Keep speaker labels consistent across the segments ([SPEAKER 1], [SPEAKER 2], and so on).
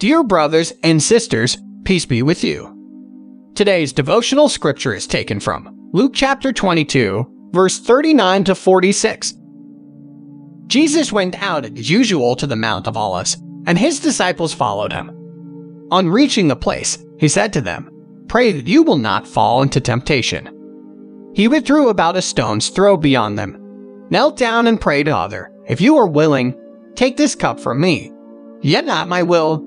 [SPEAKER 1] Dear brothers and sisters, peace be with you. Today's devotional scripture is taken from Luke chapter 22, verse 39 to 46. Jesus went out as usual to the Mount of Olives, and his disciples followed him. On reaching the place, he said to them, Pray that you will not fall into temptation. He withdrew about a stone's throw beyond them, knelt down and prayed, Father, if you are willing, take this cup from me. Yet not my will,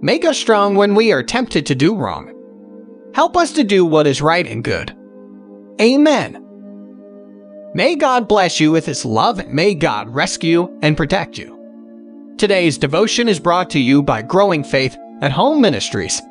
[SPEAKER 1] make us strong when we are tempted to do wrong. Help us to do what is right and good. Amen. May God bless you with His love and may God rescue and protect you. Today's devotion is brought to you by Growing Faith at Home Ministries